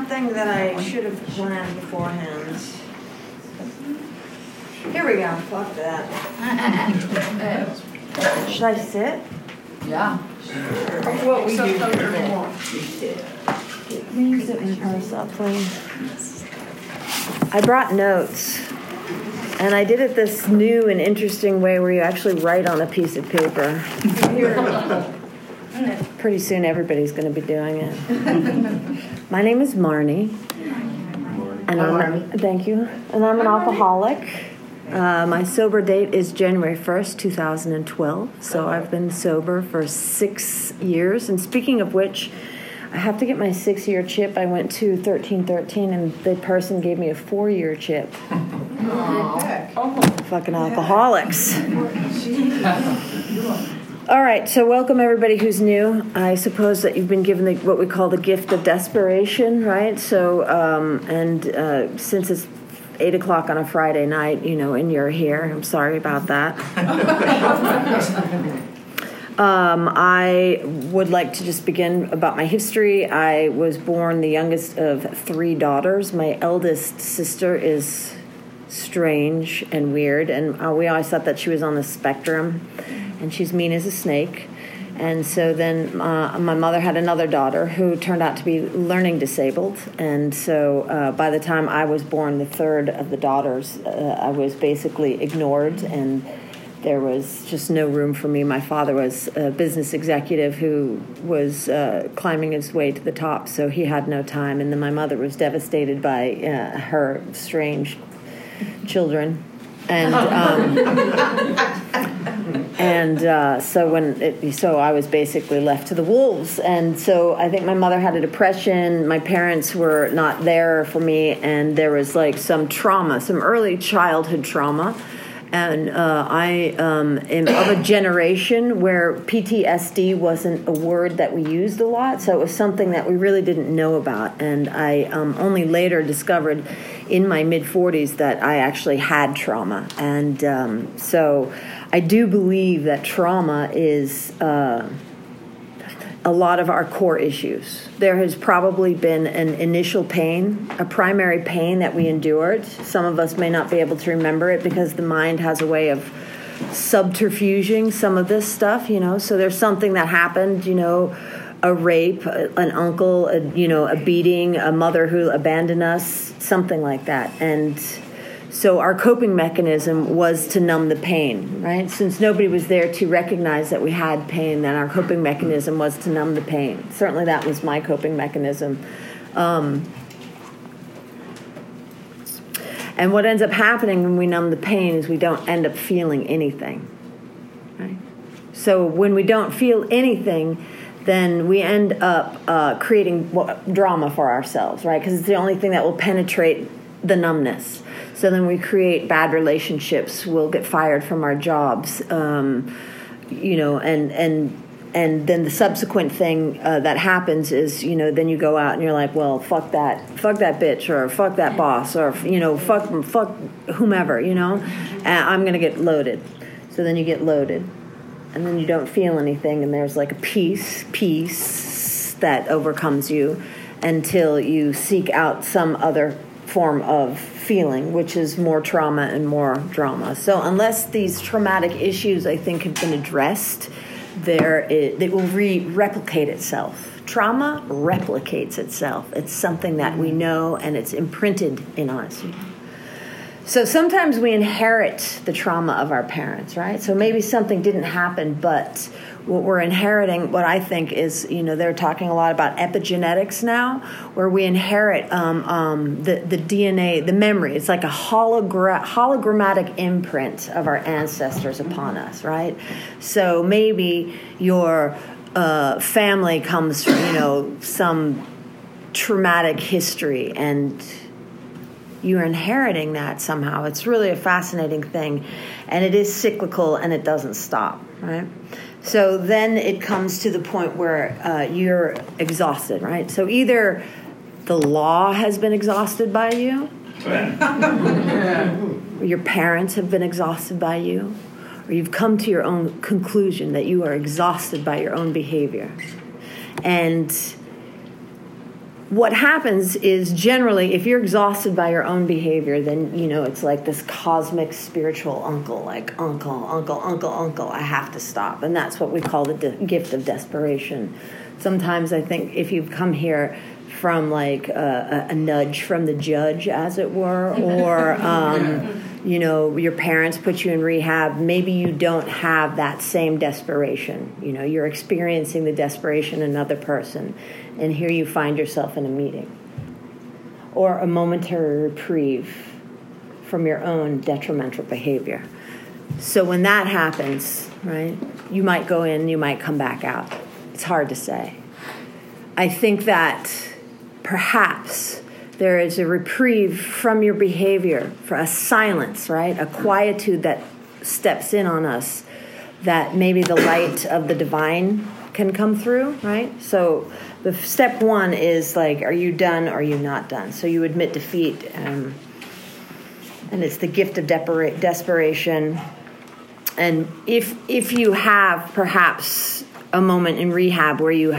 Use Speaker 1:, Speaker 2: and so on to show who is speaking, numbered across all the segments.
Speaker 1: something that I should have planned beforehand. Here we go. Fuck that. Should I sit?
Speaker 2: Yeah.
Speaker 1: What we do. Will you sit my purse up, please? I brought notes. And I did it this new and interesting way where you actually write on a piece of paper. Pretty soon everybody's going to be doing it. My name is Marnie. And I'm, thank you. And I'm an alcoholic. Uh, my sober date is January 1st, 2012. So I've been sober for six years. And speaking of which, I have to get my six year chip. I went to 1313 and the person gave me a four year chip. Fucking alcoholics. All right, so welcome everybody who's new. I suppose that you've been given the, what we call the gift of desperation, right? So, um, and uh, since it's eight o'clock on a Friday night, you know, and you're here, I'm sorry about that. Um, I would like to just begin about my history. I was born the youngest of three daughters. My eldest sister is strange and weird, and uh, we always thought that she was on the spectrum, and she's mean as a snake. And so then uh, my mother had another daughter who turned out to be learning disabled. And so uh, by the time I was born, the third of the daughters, uh, I was basically ignored and there was just no room for me. My father was a business executive who was uh, climbing his way to the top, so he had no time. And then my mother was devastated by uh, her strange children. And um, and uh, so when it, so I was basically left to the wolves, and so I think my mother had a depression. My parents were not there for me, and there was like some trauma, some early childhood trauma and uh, I um, am of a generation where PTSD wasn't a word that we used a lot, so it was something that we really didn't know about. And I um, only later discovered in my mid 40s that I actually had trauma. And um, so I do believe that trauma is. Uh, a lot of our core issues. There has probably been an initial pain, a primary pain that we endured. Some of us may not be able to remember it because the mind has a way of subterfuging some of this stuff, you know. So there's something that happened, you know, a rape, an uncle, a, you know, a beating, a mother who abandoned us, something like that. And so our coping mechanism was to numb the pain, right? Since nobody was there to recognize that we had pain, then our coping mechanism was to numb the pain. Certainly, that was my coping mechanism. Um, and what ends up happening when we numb the pain is we don't end up feeling anything, right? So when we don't feel anything, then we end up uh, creating drama for ourselves, right? Because it's the only thing that will penetrate the numbness. So then we create bad relationships. We'll get fired from our jobs, um, you know, and and and then the subsequent thing uh, that happens is you know then you go out and you're like well fuck that fuck that bitch or fuck that boss or you know fuck fuck whomever you know i'm gonna get loaded so then you get loaded and then you don't feel anything and there's like a peace peace that overcomes you until you seek out some other form of feeling, which is more trauma and more drama. So, unless these traumatic issues, I think, have been addressed, there it, it will re- replicate itself. Trauma replicates itself. It's something that we know and it's imprinted in us. So sometimes we inherit the trauma of our parents, right? So maybe something didn't happen, but what we're inheriting, what I think is, you know, they're talking a lot about epigenetics now, where we inherit um, um, the, the DNA, the memory. It's like a hologra- hologrammatic imprint of our ancestors upon us, right? So maybe your uh, family comes from, you know, some traumatic history and you're inheriting that somehow. It's really a fascinating thing, and it is cyclical and it doesn't stop, right? So then it comes to the point where uh, you're exhausted, right? So either the law has been exhausted by you, or your parents have been exhausted by you, or you've come to your own conclusion that you are exhausted by your own behavior. And what happens is generally if you're exhausted by your own behavior then you know it's like this cosmic spiritual uncle like uncle uncle uncle uncle i have to stop. And that's what we call the de- gift of desperation. Sometimes i think if you've come here from like a, a, nudge from the judge as it were or um, you know your parents put you in rehab maybe you don't have that same desperation. You know you're experiencing the desperation another person and here you find yourself in a meeting or a momentary reprieve from your own detrimental behavior. So when that happens right you might go in you might come back out. It's hard to say. I think that perhaps there is a reprieve from your behavior, for a silence, right? A quietude that steps in on us that maybe the light of the divine can come through, right? So the step one is like, are you done or are you not done? So you admit defeat, um, and it's the gift of desperation. And if if you have perhaps a moment in rehab where you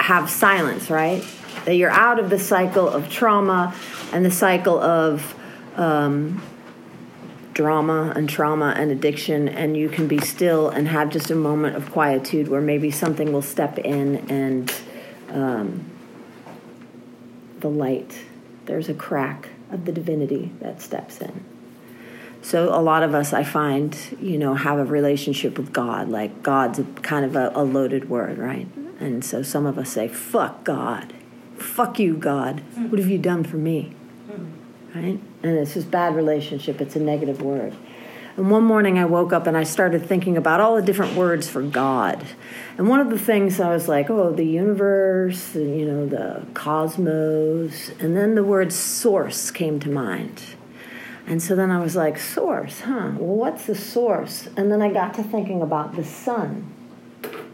Speaker 1: have silence, right? That you're out of the cycle of trauma and the cycle of um, drama and trauma and addiction, and you can be still and have just a moment of quietude where maybe something will step in and um, the light, there's a crack of the divinity that steps in. So a lot of us, I find, you know, have a relationship with God. Like God's kind of a, a loaded word, right? And so some of us say, "Fuck God," fuck you, God. What have you done for me? Right? And it's this bad relationship, it's a negative word. And one morning I woke up and I started thinking about all the different words for God. And one of the things I was like, oh, the universe, you know, the cosmos. And then the word source came to mind. And so then I was like, source, huh? Well, what's the source? And then I got to thinking about the sun,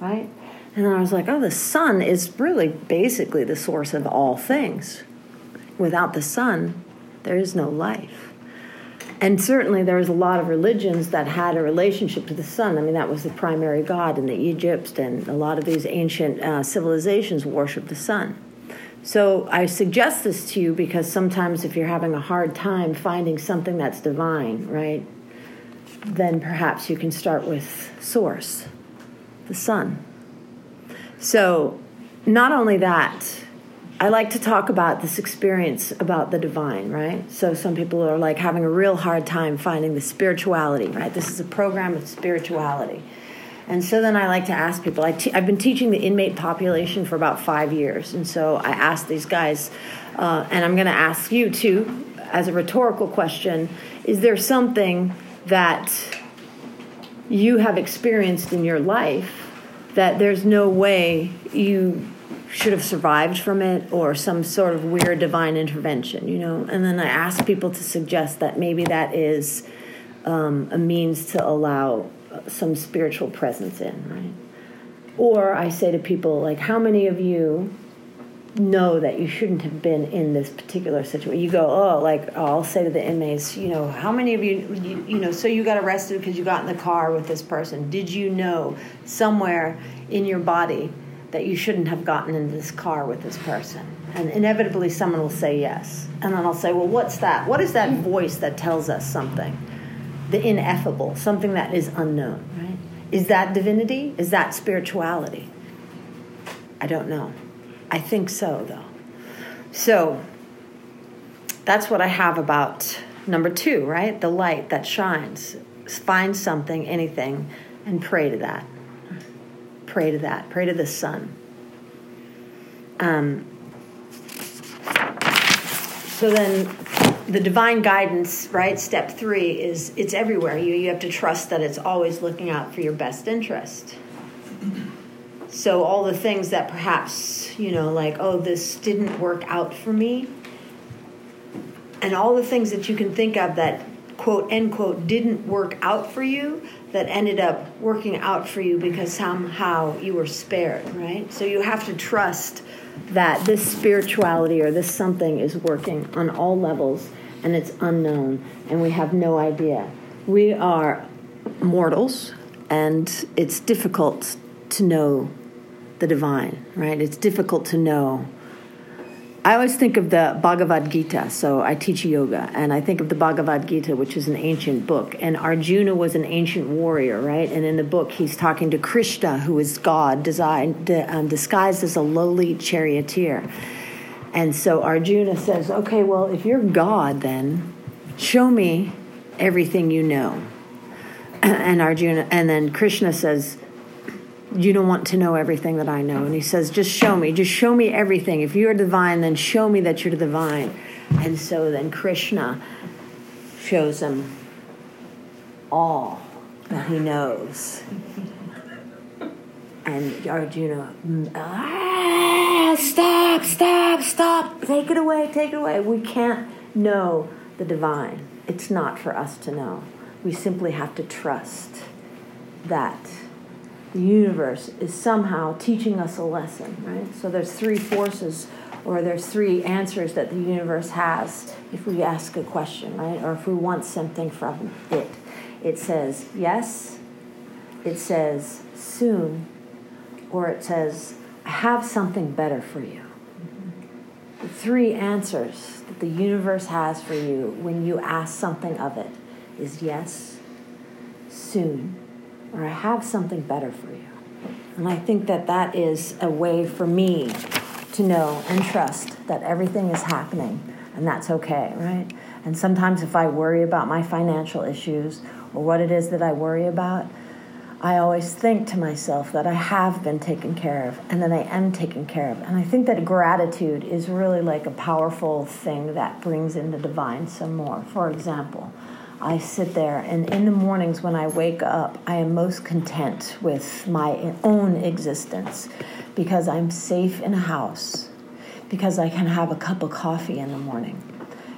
Speaker 1: right? And I was like, oh, the sun is really basically the source of all things. Without the sun, there is no life. And certainly there was a lot of religions that had a relationship to the sun. I mean, that was the primary god in the Egypt, and a lot of these ancient uh, civilizations worship the sun. So I suggest this to you because sometimes if you're having a hard time finding something that's divine, right, then perhaps you can start with source, the sun. So, not only that, I like to talk about this experience about the divine, right? So some people are like having a real hard time finding the spirituality, right? This is a program of spirituality. And so then I like to ask people. i te- I've been teaching the inmate population for about five years, and so I ask these guys, uh, and I'm going to ask you too, as a rhetorical question: Is there something that you have experienced in your life that there's no way you should have survived from it or some sort of weird divine intervention, you know. And then I ask people to suggest that maybe that is um, a means to allow some spiritual presence in, right? Or I say to people, like, how many of you know that you shouldn't have been in this particular situation. You go, oh, like oh, I'll say to the inmates, you know, how many of you, you, you know, so you got arrested because you got in the car with this person. Did you know somewhere in your body that you shouldn't have gotten in this car with this person? And inevitably, someone will say yes, and then I'll say, well, what's that? What is that voice that tells us something? The ineffable, something that is unknown, right? Is that divinity? Is that spirituality? I don't know. I think so, though. So that's what I have about number two, right? The light that shines. Find something, anything, and pray to that. Pray to that. Pray to the sun. Um, so then the divine guidance, right? Step three is it's everywhere. You, you have to trust that it's always looking out for your best interest. So all the things that perhaps, you know, like, oh, this didn't work out for me, and all the things that you can think of that quote end quote didn't work out for you that ended up working out for you because somehow you were spared, right? So you have to trust that this spirituality or this something is working on all levels and it's unknown and we have no idea. We are mortals and it's difficult to know the divine, right? It's difficult to know I always think of the Bhagavad Gita. So I teach yoga, and I think of the Bhagavad Gita, which is an ancient book. And Arjuna was an ancient warrior, right? And in the book, he's talking to Krishna, who is God, designed, um, disguised as a lowly charioteer. And so Arjuna says, Okay, well, if you're God, then show me everything you know. And Arjuna, and then Krishna says, you don't want to know everything that I know. And he says, just show me, just show me everything. If you're divine, then show me that you're divine. And so then Krishna shows him all that he knows. And Arjuna, ah, stop, stop, stop, take it away, take it away. We can't know the divine. It's not for us to know. We simply have to trust that the universe is somehow teaching us a lesson, right? So there's three forces or there's three answers that the universe has if we ask a question, right? Or if we want something from it. It says yes, it says soon, or it says I have something better for you. The three answers that the universe has for you when you ask something of it is yes, soon, or I have something better for you. And I think that that is a way for me to know and trust that everything is happening and that's okay, right? And sometimes if I worry about my financial issues or what it is that I worry about, I always think to myself that I have been taken care of and that I am taken care of. And I think that gratitude is really like a powerful thing that brings in the divine some more. For example, I sit there, and in the mornings when I wake up, I am most content with my own existence because I'm safe in a house, because I can have a cup of coffee in the morning,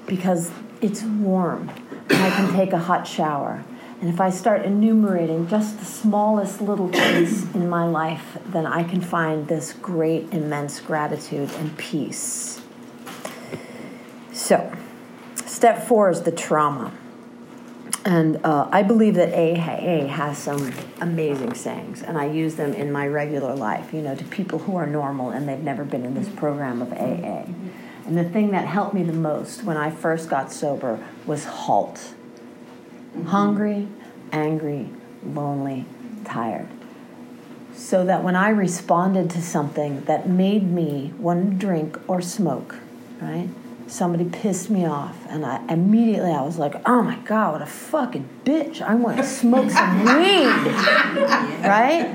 Speaker 1: because it's warm, and I can take a hot shower. And if I start enumerating just the smallest little things in my life, then I can find this great, immense gratitude and peace. So, step four is the trauma. And uh, I believe that AA has some amazing sayings, and I use them in my regular life, you know, to people who are normal and they've never been in this program of AA. And the thing that helped me the most when I first got sober was halt. Hungry, angry, lonely, tired. So that when I responded to something that made me want to drink or smoke, right? Somebody pissed me off and I immediately I was like, oh my god, what a fucking bitch. I want to smoke some weed. right?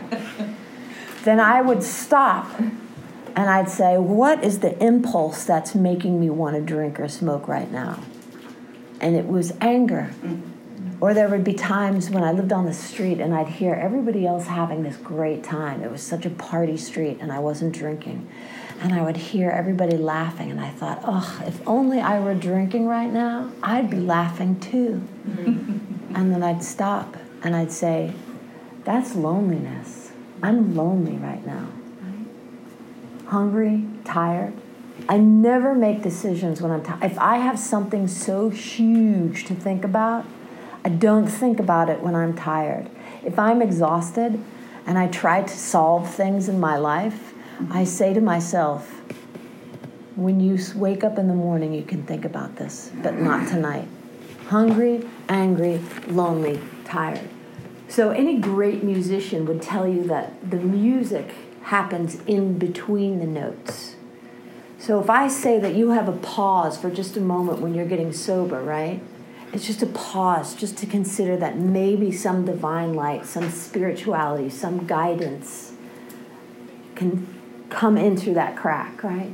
Speaker 1: Then I would stop and I'd say, what is the impulse that's making me want to drink or smoke right now? And it was anger. Or there would be times when I lived on the street and I'd hear everybody else having this great time. It was such a party street and I wasn't drinking and I would hear everybody laughing, and I thought, oh, if only I were drinking right now, I'd be laughing too. And then I'd stop and I'd say, that's loneliness. I'm lonely right now. Hungry, tired. I never make decisions when I'm tired. If I have something so huge to think about, I don't think about it when I'm tired. If I'm exhausted and I try to solve things in my life, I say to myself, when you wake up in the morning, you can think about this, but not tonight. Hungry, angry, lonely, tired. So, any great musician would tell you that the music happens in between the notes. So, if I say that you have a pause for just a moment when you're getting sober, right? It's just a pause, just to consider that maybe some divine light, some spirituality, some guidance can come in through that crack, right?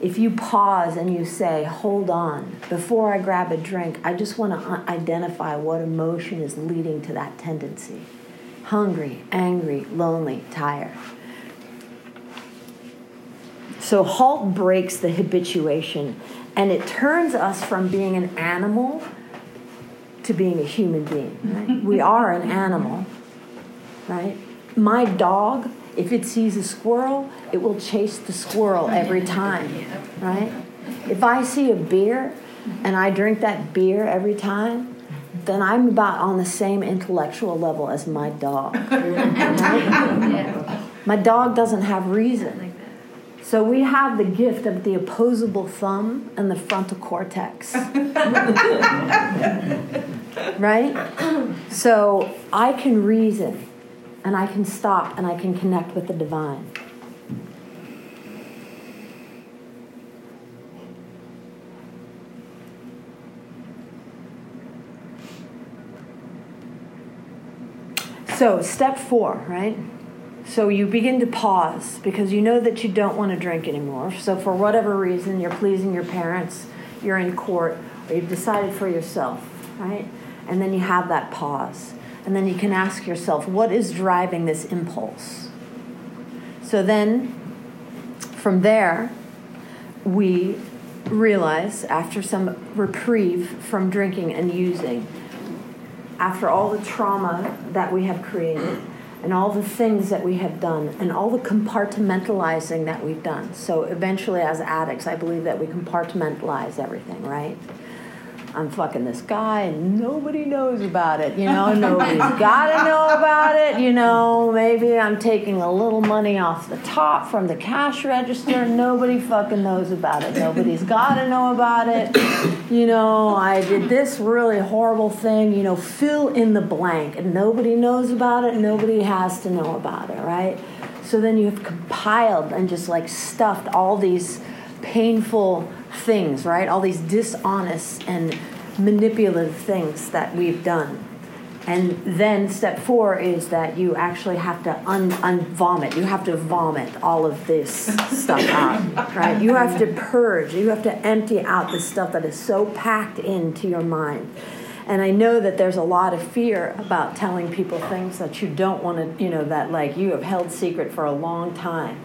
Speaker 1: If you pause and you say, hold on, before I grab a drink, I just want to identify what emotion is leading to that tendency hungry, angry, lonely, tired. So, halt breaks the habituation and it turns us from being an animal to being a human being. Right? we are an animal, right? My dog if it sees a squirrel, it will chase the squirrel every time, right? If I see a beer and I drink that beer every time, then I'm about on the same intellectual level as my dog. Right? My dog doesn't have reason. So we have the gift of the opposable thumb and the frontal cortex. right? So I can reason and I can stop and I can connect with the divine. So, step four, right? So you begin to pause because you know that you don't want to drink anymore. So, for whatever reason, you're pleasing your parents, you're in court, or you've decided for yourself, right? And then you have that pause. And then you can ask yourself, what is driving this impulse? So then, from there, we realize after some reprieve from drinking and using, after all the trauma that we have created, and all the things that we have done and all the compartmentalizing that we've done. So eventually, as addicts, I believe that we compartmentalize everything, right? I'm fucking this guy and nobody knows about it, you know, nobody's got to know about it, you know, maybe I'm taking a little money off the top from the cash register, nobody fucking knows about it, nobody's got to know about it, you know, I did this really horrible thing, you know, fill in the blank, and nobody knows about it, nobody has to know about it, right? So then you have compiled and just like stuffed all these painful things, right? All these dishonest and manipulative things that we've done. And then step four is that you actually have to un, un vomit. You have to vomit all of this stuff out, right? You have to purge. You have to empty out the stuff that is so packed into your mind. And I know that there's a lot of fear about telling people things that you don't want to, you know, that like you have held secret for a long time.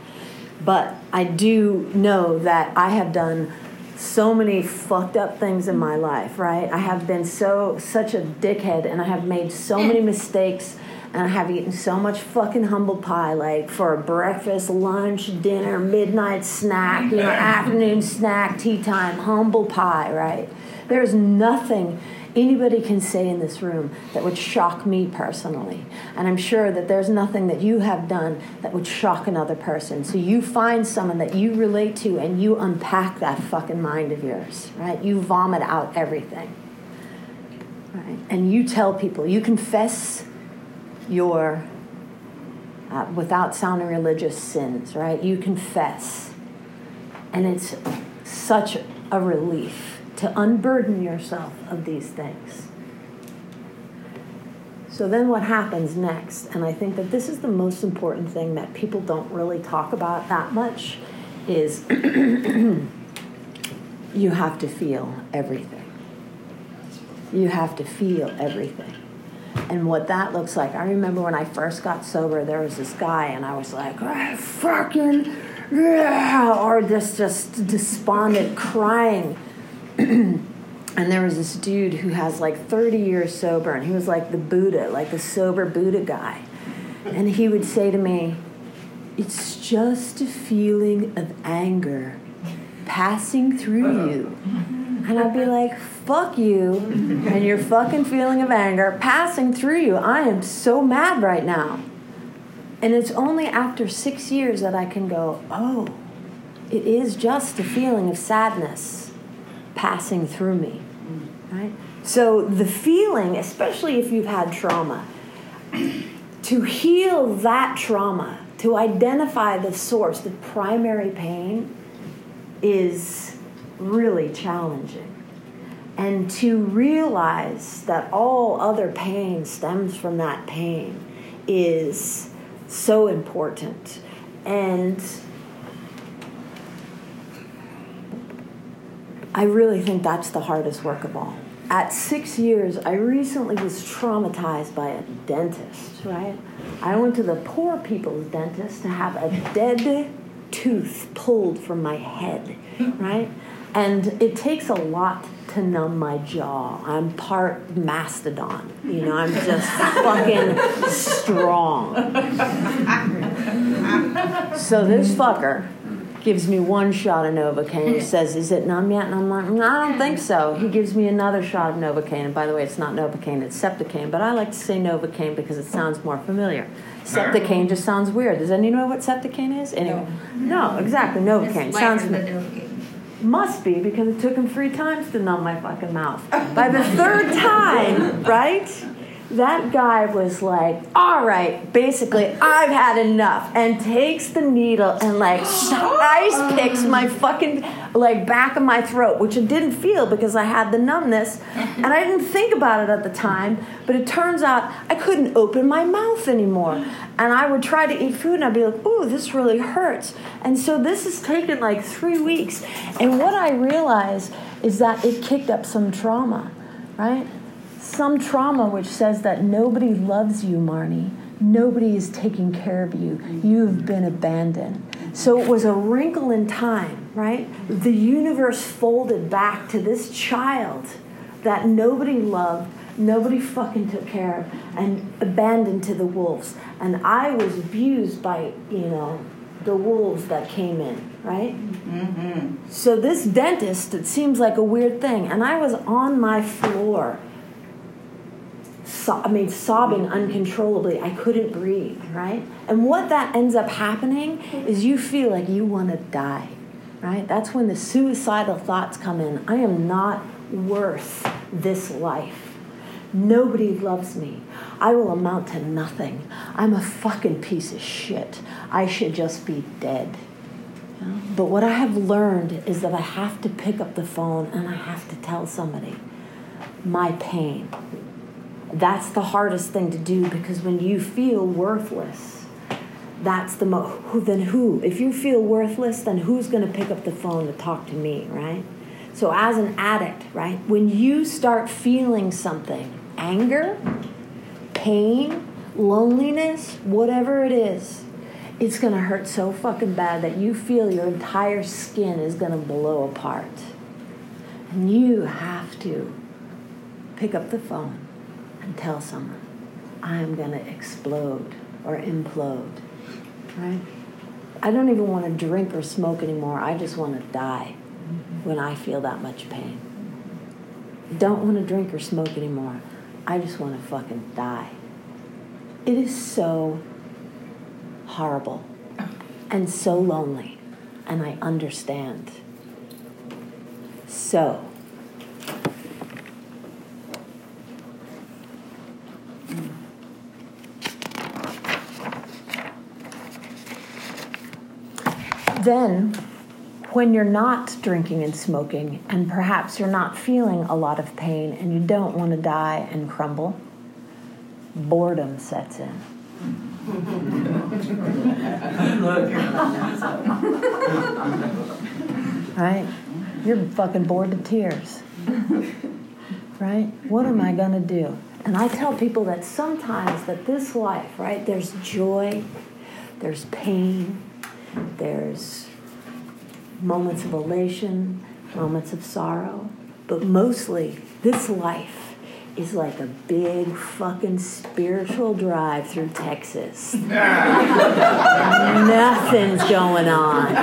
Speaker 1: But I do know that I have done so many fucked up things in my life, right? I have been so such a dickhead and I have made so many mistakes and I have eaten so much fucking humble pie like for breakfast, lunch, dinner, midnight snack, you know, afternoon snack, tea time, humble pie, right? There's nothing anybody can say in this room that would shock me personally. And I'm sure that there's nothing that you have done that would shock another person. So you find someone that you relate to and you unpack that fucking mind of yours, right? You vomit out everything. Right? And you tell people, you confess your, uh, without sounding religious, sins, right? You confess. And it's such a relief to unburden yourself of these things. So then what happens next? And I think that this is the most important thing that people don't really talk about that much is you have to feel everything. You have to feel everything. And what that looks like, I remember when I first got sober, there was this guy, and I was like, oh, fucking, yeah, or just, just despondent, crying and there was this dude who has like 30 years sober, and he was like the Buddha, like the sober Buddha guy. And he would say to me, It's just a feeling of anger passing through uh-huh. you. And I'd be like, fuck you and your fucking feeling of anger passing through you. I am so mad right now. And it's only after six years that I can go, oh, it is just a feeling of sadness passing through me. Mm. Right? So the feeling, especially if you've had trauma, to heal that trauma, to identify the source, the primary pain, is really challenging. And to realize that all other pain stems from that pain is so important. And I really think that's the hardest work of all. At six years, I recently was traumatized by a dentist, right? I went to the poor people's dentist to have a dead tooth pulled from my head, right? And it takes a lot to numb my jaw. I'm part mastodon. You know, I'm just fucking strong. So this fucker gives me one shot of Novocaine. He says, Is it numb yet? And I'm like, no, I don't think so. He gives me another shot of Novocaine. And by the way, it's not Novocaine, it's Septicaine. But I like to say Novocaine because it sounds more familiar. Septicaine just sounds weird. Does anyone know what Septicaine is? Anyway. No, no exactly. Novocaine. Sounds must be because it took him three times to numb my fucking mouth. By the third time, right? That guy was like, all right, basically, I've had enough, and takes the needle and like ice picks my fucking like back of my throat, which it didn't feel because I had the numbness, and I didn't think about it at the time. But it turns out I couldn't open my mouth anymore, and I would try to eat food, and I'd be like, "Ooh, this really hurts." And so this has taken like three weeks, and what I realized is that it kicked up some trauma, right? Some trauma which says that nobody loves you, Marnie. Nobody is taking care of you. You've been abandoned. So it was a wrinkle in time, right? The universe folded back to this child that nobody loved, nobody fucking took care of, and abandoned to the wolves. And I was abused by, you know, the wolves that came in, right? Mm-hmm. So this dentist, it seems like a weird thing. And I was on my floor so, I mean, sobbing uncontrollably. I couldn't breathe, right? And what that ends up happening is you feel like you want to die, right? That's when the suicidal thoughts come in. I am not worth this life. Nobody loves me. I will amount to nothing. I'm a fucking piece of shit. I should just be dead. But what I have learned is that I have to pick up the phone and I have to tell somebody my pain that's the hardest thing to do because when you feel worthless, that's the mo who then who? If you feel worthless, then who's going to pick up the phone to talk to me, right? So as an addict, right? When you start feeling something, anger, pain, loneliness, whatever it is, it's going to hurt so fucking bad that you feel your entire skin is going to blow apart. And you have to pick up the phone and tell someone, I'm going to explode or implode, right? I don't even want to drink or smoke anymore. I just want to die mm-hmm. when I feel that much pain. Don't want to drink or smoke anymore. I just want to fucking die. It is so horrible and so lonely, and I understand. So, then when you're not drinking and smoking, and perhaps you're not feeling a lot of pain and you don't want to die and crumble, boredom sets in. right? You're fucking bored to tears. Right? What am I going to do? And I tell people that sometimes that this life, right, there's joy, there's pain, there's moments of elation, moments of sorrow, but mostly this life is like a big fucking spiritual drive through Texas. Nothing's going on.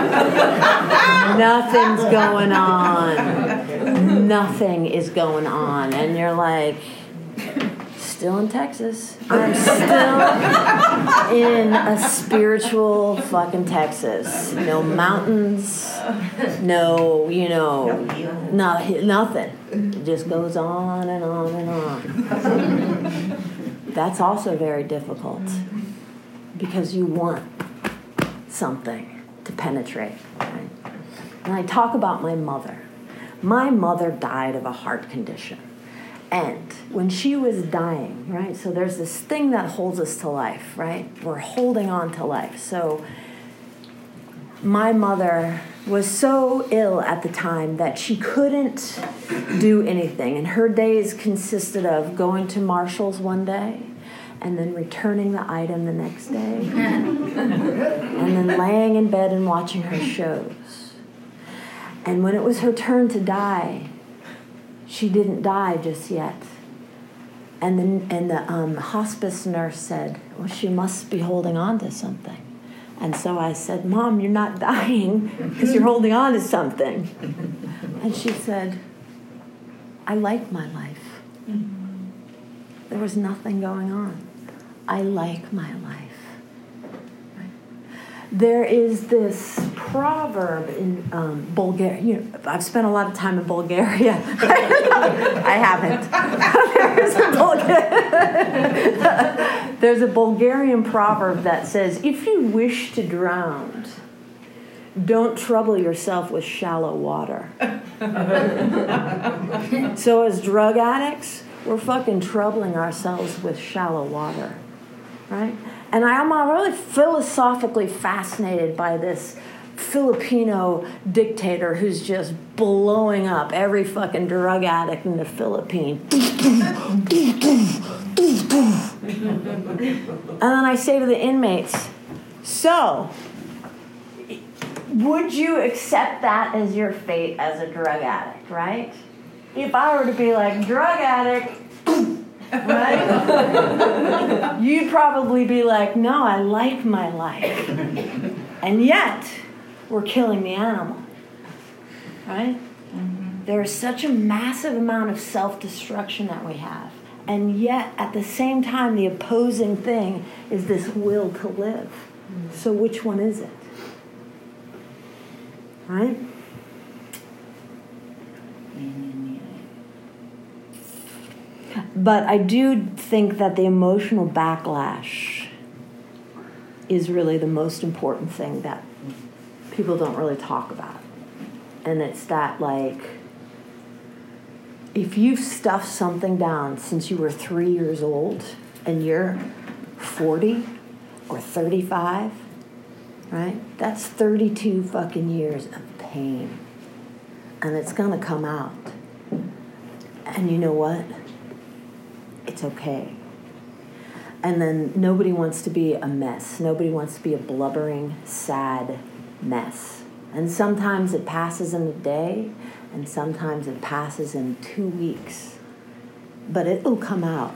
Speaker 1: Nothing's going on. Nothing is going on. And you're like, still in Texas. I'm still in a spiritual fucking Texas. No mountains, no, you know, no, nothing. It just goes on and on and on. That's also very difficult because you want something to penetrate. Right? And I talk about my mother. My mother died of a heart condition end when she was dying, right? So there's this thing that holds us to life, right? We're holding on to life. So my mother was so ill at the time that she couldn't do anything. And her days consisted of going to Marshall's one day and then returning the item the next day and then laying in bed and watching her shows. And when it was her turn to die, she didn't die just yet. And the, and the um, hospice nurse said, Well, she must be holding on to something. And so I said, Mom, you're not dying because you're holding on to something. And she said, I like my life. There was nothing going on. I like my life. There is this proverb in um, Bulgaria. You know, I've spent a lot of time in Bulgaria. I haven't. There's a, Bulga- There's a Bulgarian proverb that says, "If you wish to drown, don't trouble yourself with shallow water." so, as drug addicts, we're fucking troubling ourselves with shallow water, right? And I am really philosophically fascinated by this Filipino dictator who's just blowing up every fucking drug addict in the Philippines. and then I say to the inmates, so, would you accept that as your fate as a drug addict, right? If I were to be like, drug addict, right? You'd probably be like, no, I like my life. And yet, we're killing the animal, right? Mm-hmm. There is such a massive amount of self destruction that we have. And yet, at the same time, the opposing thing is this will to live. Mm-hmm. So, which one is it? Right? But I do think that the emotional backlash is really the most important thing that people don't really talk about. And it's that, like, if you've stuffed something down since you were three years old and you're 40 or 35, right? That's 32 fucking years of pain. And it's gonna come out. And you know what? it's okay. And then nobody wants to be a mess. Nobody wants to be a blubbering, sad mess. And sometimes it passes in a day, and sometimes it passes in two weeks. But it'll come out.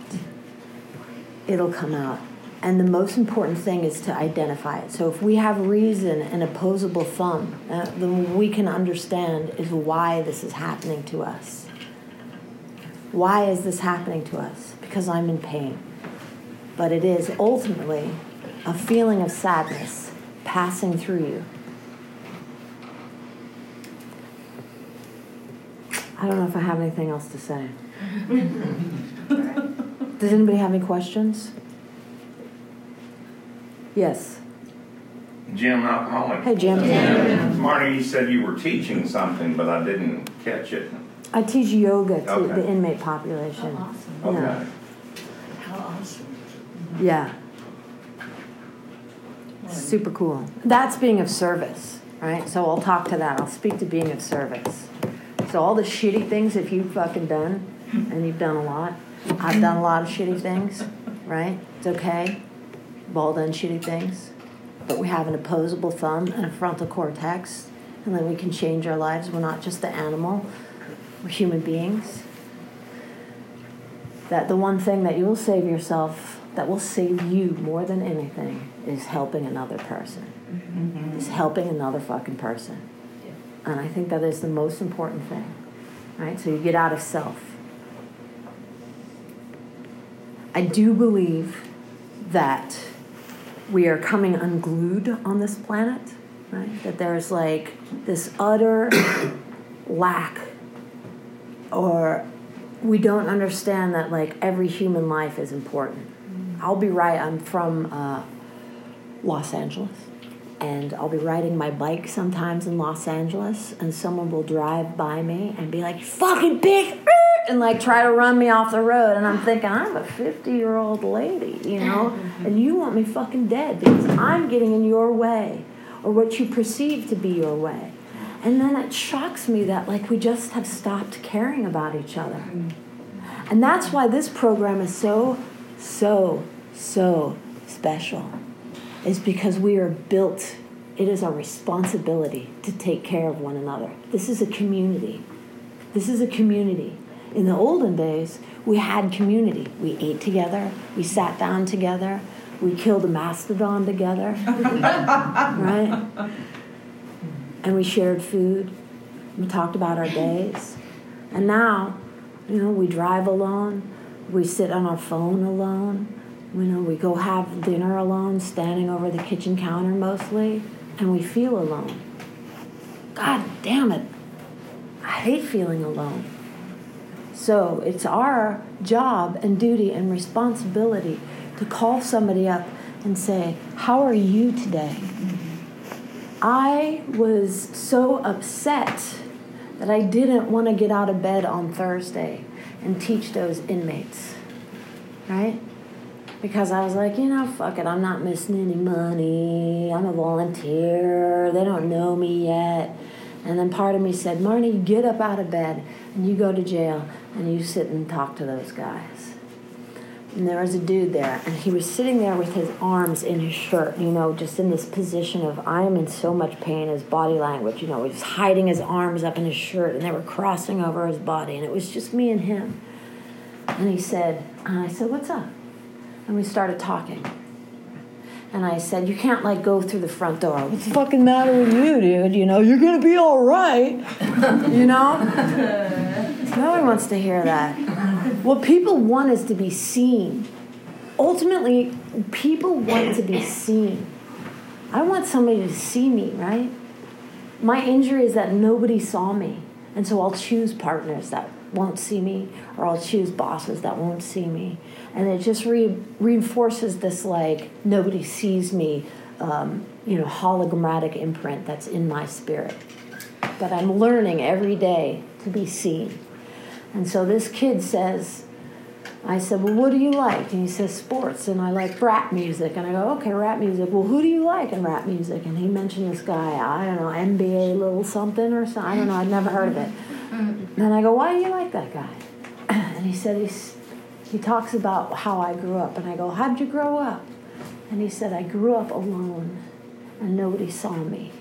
Speaker 1: It'll come out. And the most important thing is to identify it. So if we have reason and opposable thumb, uh, then we can understand is why this is happening to us. Why is this happening to us? because I'm in pain. But it is ultimately a feeling of sadness passing through you. I don't know if I have anything else to say. Does anybody have any questions? Yes.
Speaker 2: Jim Alcoholic.
Speaker 1: Hey, Jim. Jim.
Speaker 2: Marty, you said you were teaching something, but I didn't catch it.
Speaker 1: I teach yoga to okay. the inmate population.
Speaker 2: Oh, awesome. Okay.
Speaker 1: Yeah. How awesome. Yeah. Super cool. That's being of service, right? So I'll talk to that. I'll speak to being of service. So all the shitty things that you've fucking done, and you've done a lot. I've done a lot of shitty things, right? It's okay. We've all done shitty things. But we have an opposable thumb and a frontal cortex, and then we can change our lives. We're not just the animal, we're human beings. That the one thing that you will save yourself that will save you more than anything is helping another person. Mm-hmm. Is helping another fucking person. And I think that is the most important thing. Right? So you get out of self. I do believe that we are coming unglued on this planet, right? That there's like this utter lack or we don't understand that like every human life is important I'll be right. I'm from uh, Los Angeles, and I'll be riding my bike sometimes in Los Angeles, and someone will drive by me and be like, "Fucking bitch!" and like try to run me off the road, and I'm thinking I'm a 50 year old lady, you know, mm-hmm. and you want me fucking dead because I'm getting in your way, or what you perceive to be your way. And then it shocks me that like we just have stopped caring about each other. Mm-hmm. And that's why this program is so so, so special is because we are built, it is our responsibility to take care of one another. This is a community. This is a community. In the olden days, we had community. We ate together, we sat down together, We killed a mastodon together, right? And we shared food. We talked about our days. And now, you know, we drive alone. We sit on our phone alone. You know, we go have dinner alone, standing over the kitchen counter mostly, and we feel alone. God damn it. I hate feeling alone. So it's our job and duty and responsibility to call somebody up and say, How are you today? I was so upset that I didn't want to get out of bed on Thursday and teach those inmates, right? Because I was like, you know, fuck it, I'm not missing any money. I'm a volunteer. They don't know me yet. And then part of me said, Marnie, get up out of bed and you go to jail and you sit and talk to those guys. And there was a dude there, and he was sitting there with his arms in his shirt, you know, just in this position of I am in so much pain, his body language, you know, he was hiding his arms up in his shirt and they were crossing over his body, and it was just me and him. And he said, and I said, What's up? And we started talking. And I said, You can't like go through the front door. What's the fucking matter with you, dude? You know, you're gonna be all right. You know? no one wants to hear that. What people want is to be seen. Ultimately, people want to be seen. I want somebody to see me, right? My injury is that nobody saw me. And so I'll choose partners that won't see me, or I'll choose bosses that won't see me. And it just re- reinforces this like, nobody sees me, um, you know, hologrammatic imprint that's in my spirit. But I'm learning every day to be seen. And so this kid says, I said, Well, what do you like? And he says, Sports. And I like rap music. And I go, Okay, rap music. Well, who do you like in rap music? And he mentioned this guy, I don't know, NBA little something or something. I don't know, I'd never heard of it. And I go, Why do you like that guy? And he said, he's, He talks about how I grew up. And I go, How'd you grow up? And he said, I grew up alone and nobody saw me.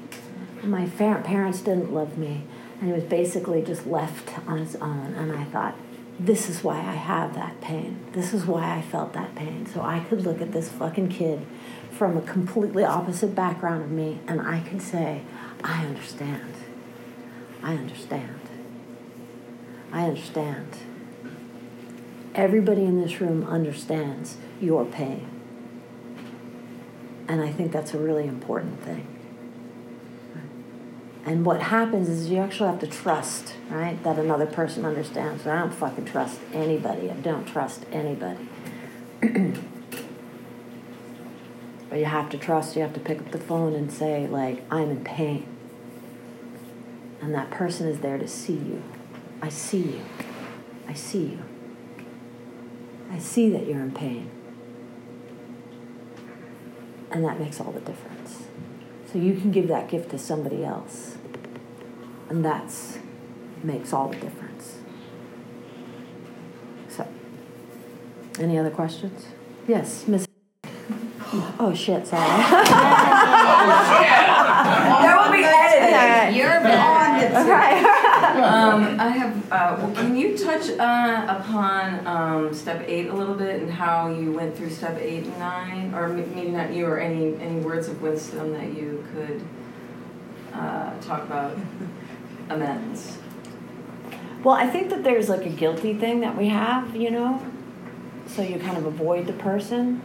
Speaker 1: My parents didn't love me. And he was basically just left on his own. And I thought, this is why I have that pain. This is why I felt that pain. So I could look at this fucking kid from a completely opposite background of me and I could say, I understand. I understand. I understand. Everybody in this room understands your pain. And I think that's a really important thing. And what happens is you actually have to trust, right, that another person understands. I don't fucking trust anybody. I don't trust anybody. but you have to trust. You have to pick up the phone and say, like, I'm in pain. And that person is there to see you. I see you. I see you. I see that you're in pain. And that makes all the difference. So you can give that gift to somebody else. And that's makes all the difference. So any other questions? Yes, Miss Oh shit, sorry.
Speaker 3: there will be editing.
Speaker 4: You're
Speaker 3: on the
Speaker 4: um, I have. Uh, well, can you touch uh, upon um, step eight a little bit and how you went through step eight and nine, or maybe not you, or any any words of wisdom that you could uh, talk about amends.
Speaker 1: Well, I think that there's like a guilty thing that we have, you know, so you kind of avoid the person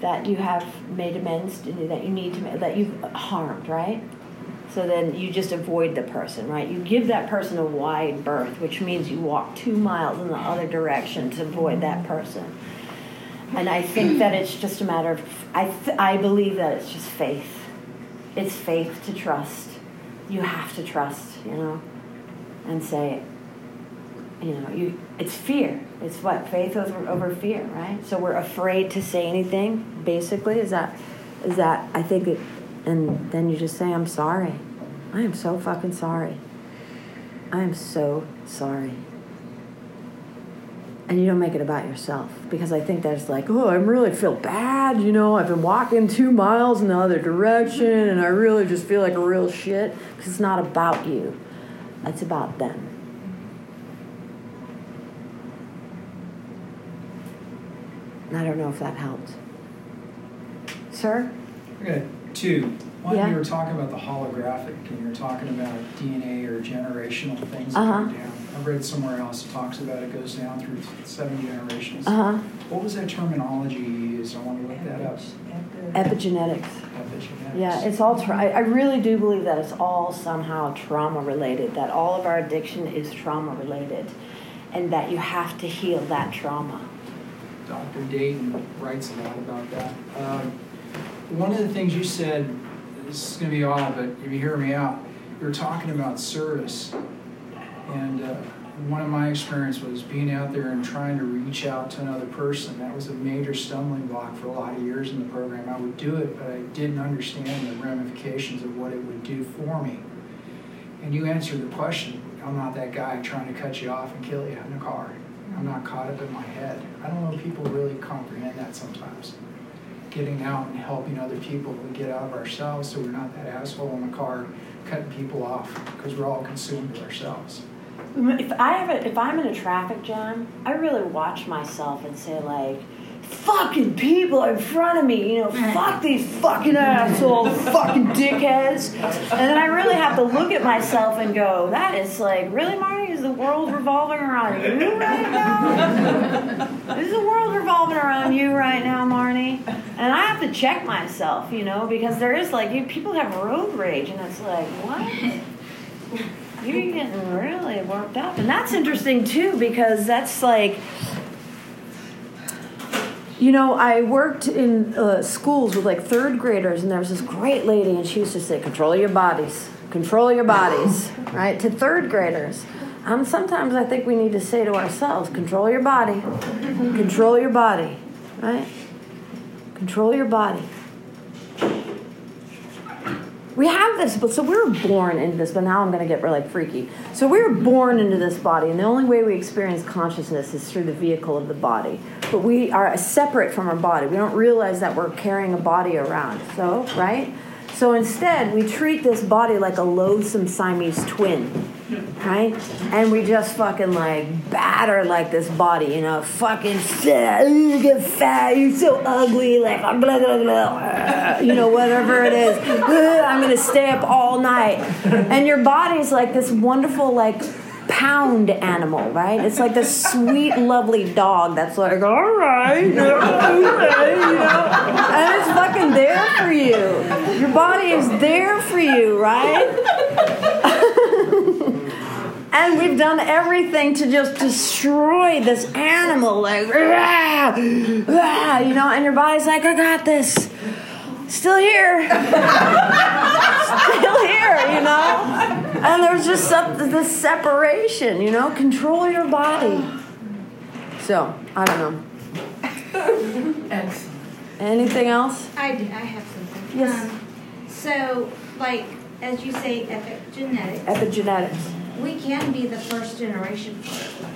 Speaker 1: that you have made amends to, that you need to that you've harmed, right? So then you just avoid the person, right? You give that person a wide berth, which means you walk two miles in the other direction to avoid that person. And I think that it's just a matter of, I, th- I believe that it's just faith. It's faith to trust. You have to trust, you know, and say, you know, you, it's fear. It's what? Faith over, over fear, right? So we're afraid to say anything, basically. Is that, is that, I think it, and then you just say, I'm sorry. I am so fucking sorry. I am so sorry. And you don't make it about yourself because I think that's like, oh, I really feel bad. You know, I've been walking two miles in the other direction and I really just feel like a real shit because it's not about you, it's about them. I don't know if that helped. Sir?
Speaker 5: Okay, two. One,
Speaker 1: Yeah.
Speaker 5: you were talking about the holographic, and you were talking about DNA or generational things that
Speaker 1: Uh-huh.
Speaker 5: go down. I read somewhere else it talks about it goes down through seven generations.
Speaker 1: Uh huh.
Speaker 5: What was that terminology you used? I want to look that up.
Speaker 1: Epigenetics.
Speaker 5: Epigenetics.
Speaker 1: Yeah, it's all. Tra- I, I really do believe that it's all somehow trauma related. That all of our addiction is trauma related, and that you have to heal that trauma.
Speaker 5: Dr. Dayton writes a lot about that. Um, one of the things you said, this is going to be odd, but if you hear me out, you were talking about service. And uh, one of my experience was being out there and trying to reach out to another person. That was a major stumbling block for a lot of years in the program. I would do it, but I didn't understand the ramifications of what it would do for me. And you answered the question. I'm not that guy trying to cut you off and kill you in a car. I'm not caught up in my head. I don't know if people really comprehend that sometimes. Getting out and helping other people to get out of ourselves so we're not that asshole in the car cutting people off because we're all consumed with ourselves.
Speaker 1: If I have a, if I'm in a traffic jam, I really watch myself and say like, "Fucking people in front of me, you know, fuck these fucking assholes, fucking dickheads," and then I really have to look at myself and go, "That is like, really, Marnie? Is the world revolving around you right now? is the world revolving around you right now, Marnie?" And I have to check myself, you know, because there is like, you, people have road rage, and it's like, what? You're getting really worked up. And that's interesting too because that's like, you know, I worked in uh, schools with like third graders, and there was this great lady, and she used to say, Control your bodies, control your bodies, right? To third graders. Um, sometimes I think we need to say to ourselves, Control your body, control your body, right? Control your body. We have this, but so we were born into this, but now I'm going to get really freaky. So we were born into this body, and the only way we experience consciousness is through the vehicle of the body. But we are separate from our body. We don't realize that we're carrying a body around. So, right? So instead, we treat this body like a loathsome Siamese twin, right? And we just fucking like batter like this body, you know, fucking fat, you get fat, you're so ugly, like blah, blah, blah, blah, uh, you know, whatever it is. I'm gonna stay up all night. And your body's like this wonderful, like, pound animal, right? It's like this sweet, lovely dog that's like, all right, okay, you know, and it's fucking there for you. Your body is there for you, right? and we've done everything to just destroy this animal, like, "Rah! Rah!" you know, and your body's like, I got this. Still here. Still here, you know? And there's just some, this separation, you know? Control your body. So, I don't know.
Speaker 3: Excellent.
Speaker 1: Anything else?
Speaker 6: I do. I have something.
Speaker 1: Yes.
Speaker 6: Um, so, like as you say, epigenetics.
Speaker 1: Epigenetics.
Speaker 6: We can be the first generation for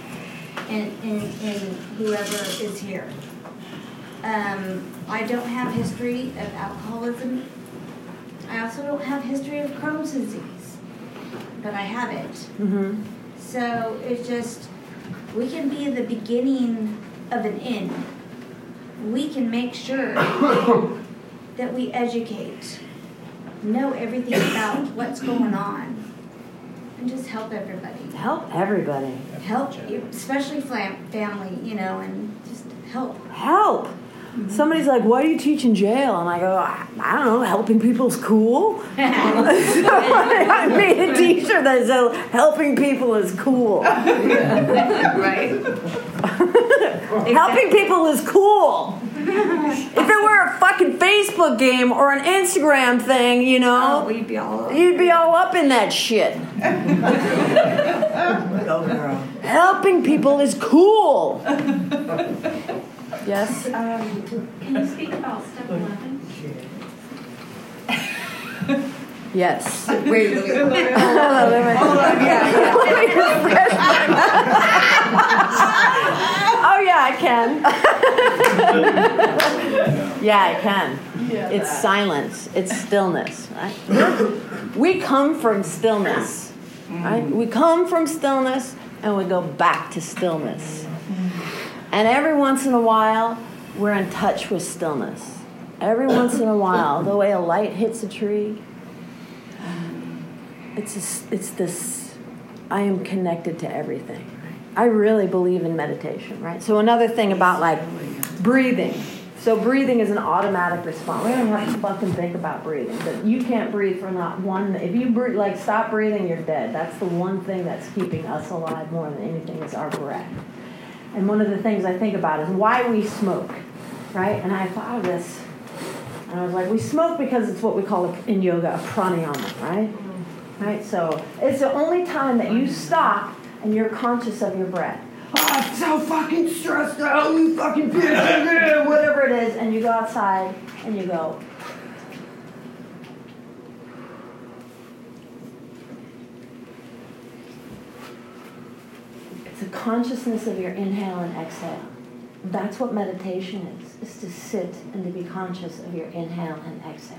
Speaker 6: it, in whoever is here. Um, I don't have history of alcoholism. I also don't have history of Crohn's disease, but I have it.
Speaker 1: Mm-hmm.
Speaker 6: So it's just we can be the beginning of an end. We can make sure that we educate, know everything about what's going on, and just help everybody.
Speaker 1: Help everybody.
Speaker 6: Help, especially family, you know, and just help.
Speaker 1: Help. Mm-hmm. Somebody's like, "Why do you teach in jail?" And I go, "I, I don't know. Helping people's cool." I made a T-shirt that said, "Helping people is cool."
Speaker 3: Right?
Speaker 1: Helping people is cool. if it were a fucking Facebook game or an Instagram thing, you know,
Speaker 6: Oh, we'd be all
Speaker 1: you'd be all up in that shit. Helping people is cool. yes.
Speaker 7: Um, Can you speak about step 11?
Speaker 1: Yes.
Speaker 3: Wait, wait, wait.
Speaker 1: Hold on, yeah, oh yeah, I can. Yeah, I can. It's silence. It's stillness. Right? we come from stillness. Mm-hmm. Right? We come from stillness and we go back to stillness. Mm-hmm. And every once in a while, we're in touch with stillness. every once in a while, the way a light hits a tree, it's this, it's this. I am connected to everything. I really believe in meditation, right? So another thing about like breathing. So breathing is an automatic response. We don't have to fucking think about breathing. But you can't breathe for not one. If you breathe, like stop breathing, you're dead. That's the one thing that's keeping us alive more than anything is our breath. And one of the things I think about is why we smoke, right? And I thought of this, and I was like, we smoke because it's what we call in yoga a pranayama, right? Mm-hmm. Right. So it's the only time that you stop and you're conscious of your breath. Oh, I'm so fucking stressed out, you fucking bitch, whatever it is, and you go outside and you go. It's a consciousness of your inhale and exhale. That's what meditation is, is to sit and to be conscious of your inhale and exhale.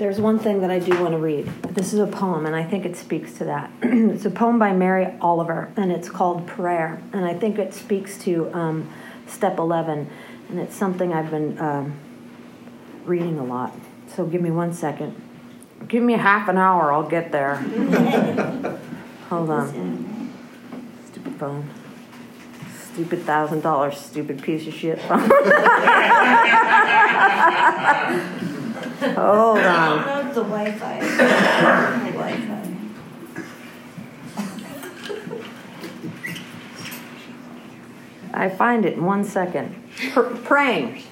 Speaker 1: There's one thing that I do want to read. This is a poem, and I think it speaks to that. it's a poem by Mary Oliver, and it's called Prayer. And I think it speaks to um, step 11, and it's something I've been um, reading a lot. So give me one second. Give me half an hour, I'll get there. Hold on. Stupid phone. Stupid thousand dollars, stupid piece of shit phone. Hold on.
Speaker 6: That's the Wi-Fi. The Wi-Fi.
Speaker 1: I find it in one second. Pr- praying.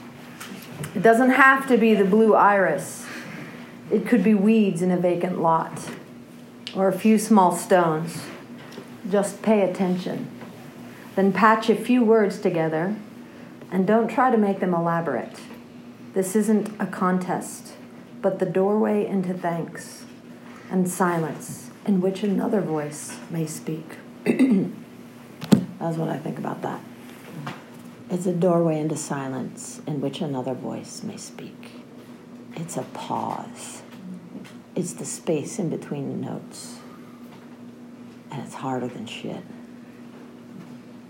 Speaker 1: It doesn't have to be the blue iris. It could be weeds in a vacant lot or a few small stones. Just pay attention. Then patch a few words together and don't try to make them elaborate. This isn't a contest, but the doorway into thanks and silence in which another voice may speak. That's what I think about that. It's a doorway into silence in which another voice may speak. It's a pause. It's the space in between the notes. And it's harder than shit.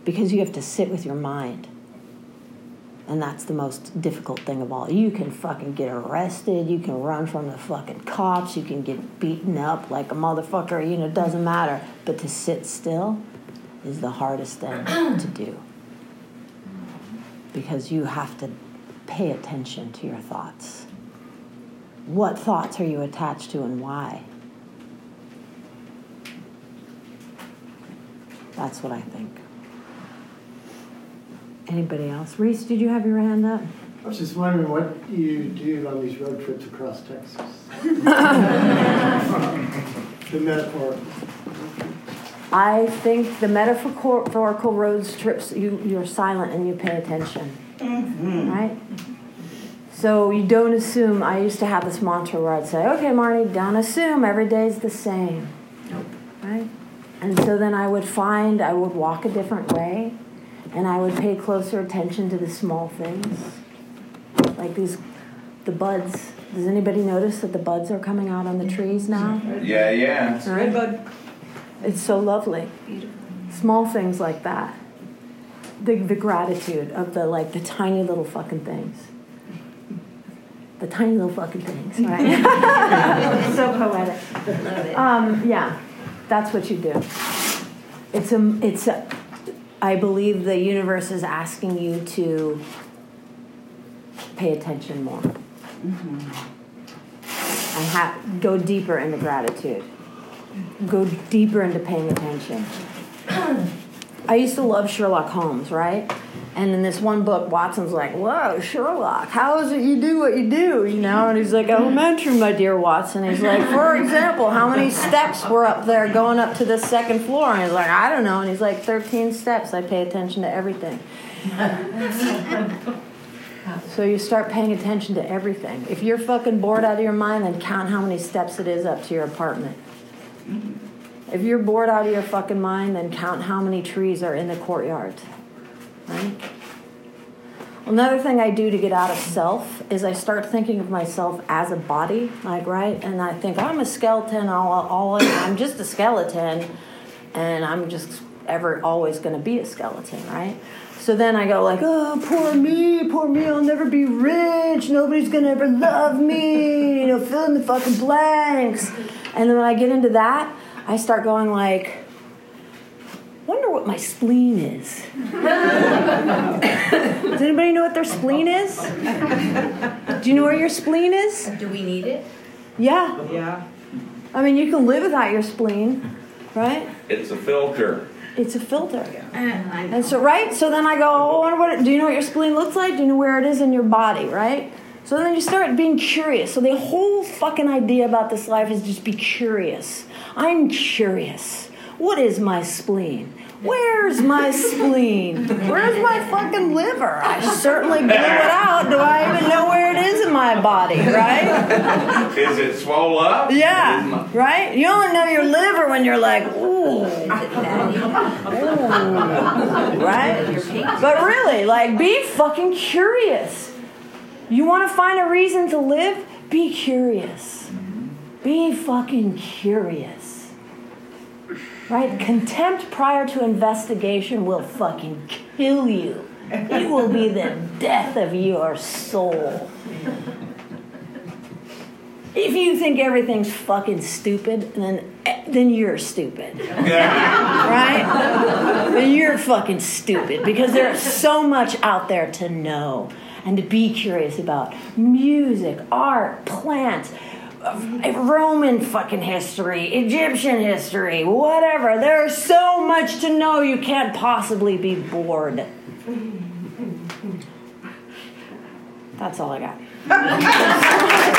Speaker 1: Because you have to sit with your mind. And that's the most difficult thing of all. You can fucking get arrested. You can run from the fucking cops. You can get beaten up like a motherfucker. You know, it doesn't matter. But to sit still is the hardest thing to do because you have to pay attention to your thoughts. What thoughts are you attached to and why? That's what I think. Anybody else? Reese, did you have your hand up?
Speaker 8: I was just wondering what you do on these road trips across Texas. the metaphor.
Speaker 1: I think the metaphorical road trips, you, you're silent and you pay attention. Mm-hmm. Right? So you don't assume. I used to have this mantra where I'd say, okay, Marnie, don't assume every day's the same. Right? And so then I would find, I would walk a different way and I would pay closer attention to the small things. Like these, the buds. Does anybody notice that the buds are coming out on the trees now?
Speaker 2: Yeah, yeah.
Speaker 1: Right? bud. It's so lovely. Small things like that. The, the gratitude of the like the tiny little fucking things. The tiny little fucking things, right? so poetic. Love Um, yeah, that's what you do. It's a, it's a, I believe the universe is asking you to pay attention more. Mm-hmm. And ha- go deeper into gratitude go deeper into paying attention. I used to love Sherlock Holmes, right? And in this one book, Watson's like, Whoa, Sherlock, how is it you do what you do? You know? And he's like, Elementary, my dear Watson. He's like, For example, how many steps were up there going up to the second floor? And he's like, I don't know. And he's like, 13 steps. I pay attention to everything. so you start paying attention to everything. If you're fucking bored out of your mind, then count how many steps it is up to your apartment. If you're bored out of your fucking mind, then count how many trees are in the courtyard. Right? Another thing I do to get out of self is I start thinking of myself as a body, like right, and I think I'm a skeleton. All, all I'm just a skeleton, and I'm just ever always going to be a skeleton, right? So then I go like, oh, poor me, poor me, I'll never be rich. Nobody's gonna ever love me. You know, fill in the fucking blanks. And then when I get into that, I start going like, wonder what my spleen is. Does anybody know what their spleen is? Do you know where your spleen is?
Speaker 3: Do we need it?
Speaker 1: Yeah.
Speaker 9: Yeah.
Speaker 1: I mean, you can live without your spleen, right?
Speaker 2: It's a filter.
Speaker 1: It's a filter.
Speaker 3: And I
Speaker 1: And so, right? So then I go, oh, I wonder what, it- do you know what your spleen looks like? Do you know where it is in your body, right? So then you start being curious. So the whole fucking idea about this life is just be curious. I'm curious. What is my spleen? Where's my spleen? Where's my fucking liver? I certainly blew it out. Do I even know where it is in my body, right?
Speaker 2: Is it swole up?
Speaker 1: Yeah,
Speaker 2: my-
Speaker 1: right? You only know your liver when you're like, ooh, right? But really, like, be fucking curious. You want to find a reason to live? Be curious. Be fucking curious. Right? Contempt prior to investigation will fucking kill you. It will be the death of your soul. If you think everything's fucking stupid, then then you're stupid right? then you're fucking stupid because there's so much out there to know and to be curious about music, art, plants, uh, Roman fucking history, Egyptian history, whatever. There's so much to know you can't possibly be bored. That's all I got.